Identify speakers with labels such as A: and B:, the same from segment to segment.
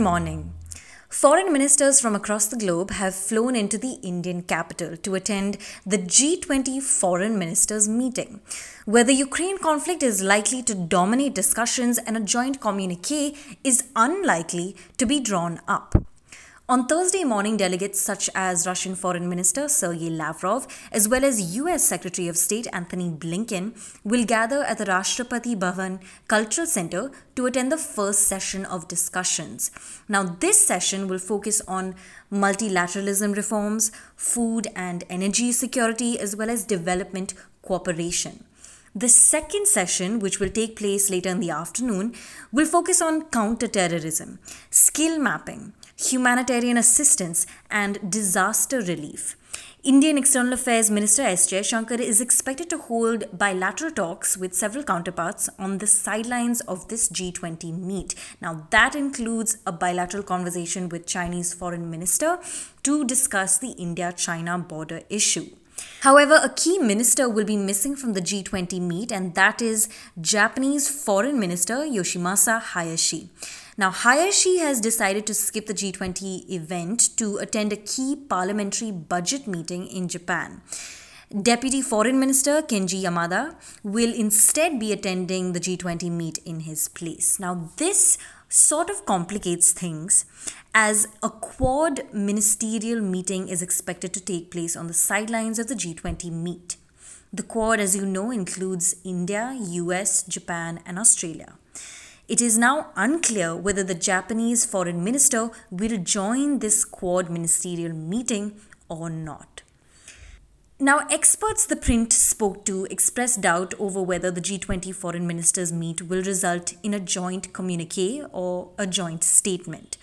A: morning. Foreign ministers from across the globe have flown into the Indian capital to attend the G20 foreign ministers meeting, where the Ukraine conflict is likely to dominate discussions and a joint communique is unlikely to be drawn up. On Thursday morning, delegates such as Russian Foreign Minister Sergei Lavrov, as well as US Secretary of State Antony Blinken, will gather at the Rashtrapati Bhavan Cultural Center to attend the first session of discussions. Now, this session will focus on multilateralism reforms, food and energy security, as well as development cooperation. The second session, which will take place later in the afternoon, will focus on counterterrorism, skill mapping, humanitarian assistance, and disaster relief. Indian External Affairs Minister S. Jaishankar is expected to hold bilateral talks with several counterparts on the sidelines of this G20 meet. Now, that includes a bilateral conversation with Chinese Foreign Minister to discuss the India China border issue. However, a key minister will be missing from the G20 meet, and that is Japanese Foreign Minister Yoshimasa Hayashi. Now, Hayashi has decided to skip the G20 event to attend a key parliamentary budget meeting in Japan. Deputy Foreign Minister Kenji Yamada will instead be attending the G20 meet in his place. Now, this sort of complicates things as a quad ministerial meeting is expected to take place on the sidelines of the G20 meet. The quad, as you know, includes India, US, Japan, and Australia. It is now unclear whether the Japanese foreign minister will join this quad ministerial meeting or not. Now, experts the print spoke to expressed doubt over whether the G20 foreign ministers meet will result in a joint communique or a joint statement.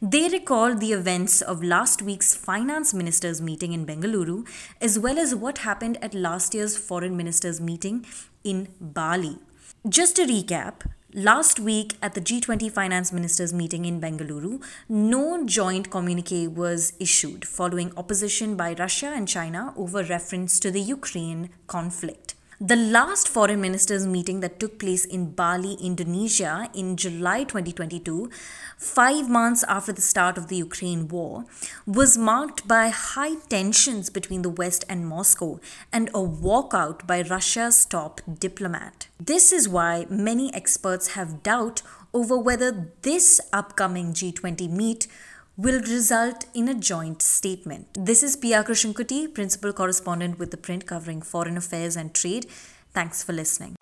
A: They recalled the events of last week's finance ministers meeting in Bengaluru, as well as what happened at last year's foreign ministers meeting in Bali. Just to recap, Last week at the G20 finance ministers meeting in Bengaluru, no joint communique was issued following opposition by Russia and China over reference to the Ukraine conflict. The last foreign ministers meeting that took place in Bali, Indonesia in July 2022, five months after the start of the Ukraine war, was marked by high tensions between the West and Moscow and a walkout by Russia's top diplomat. This is why many experts have doubt over whether this upcoming G20 meet will result in a joint statement. This is Pia Krishnankutty, Principal Correspondent with the print covering foreign affairs and trade. Thanks for listening.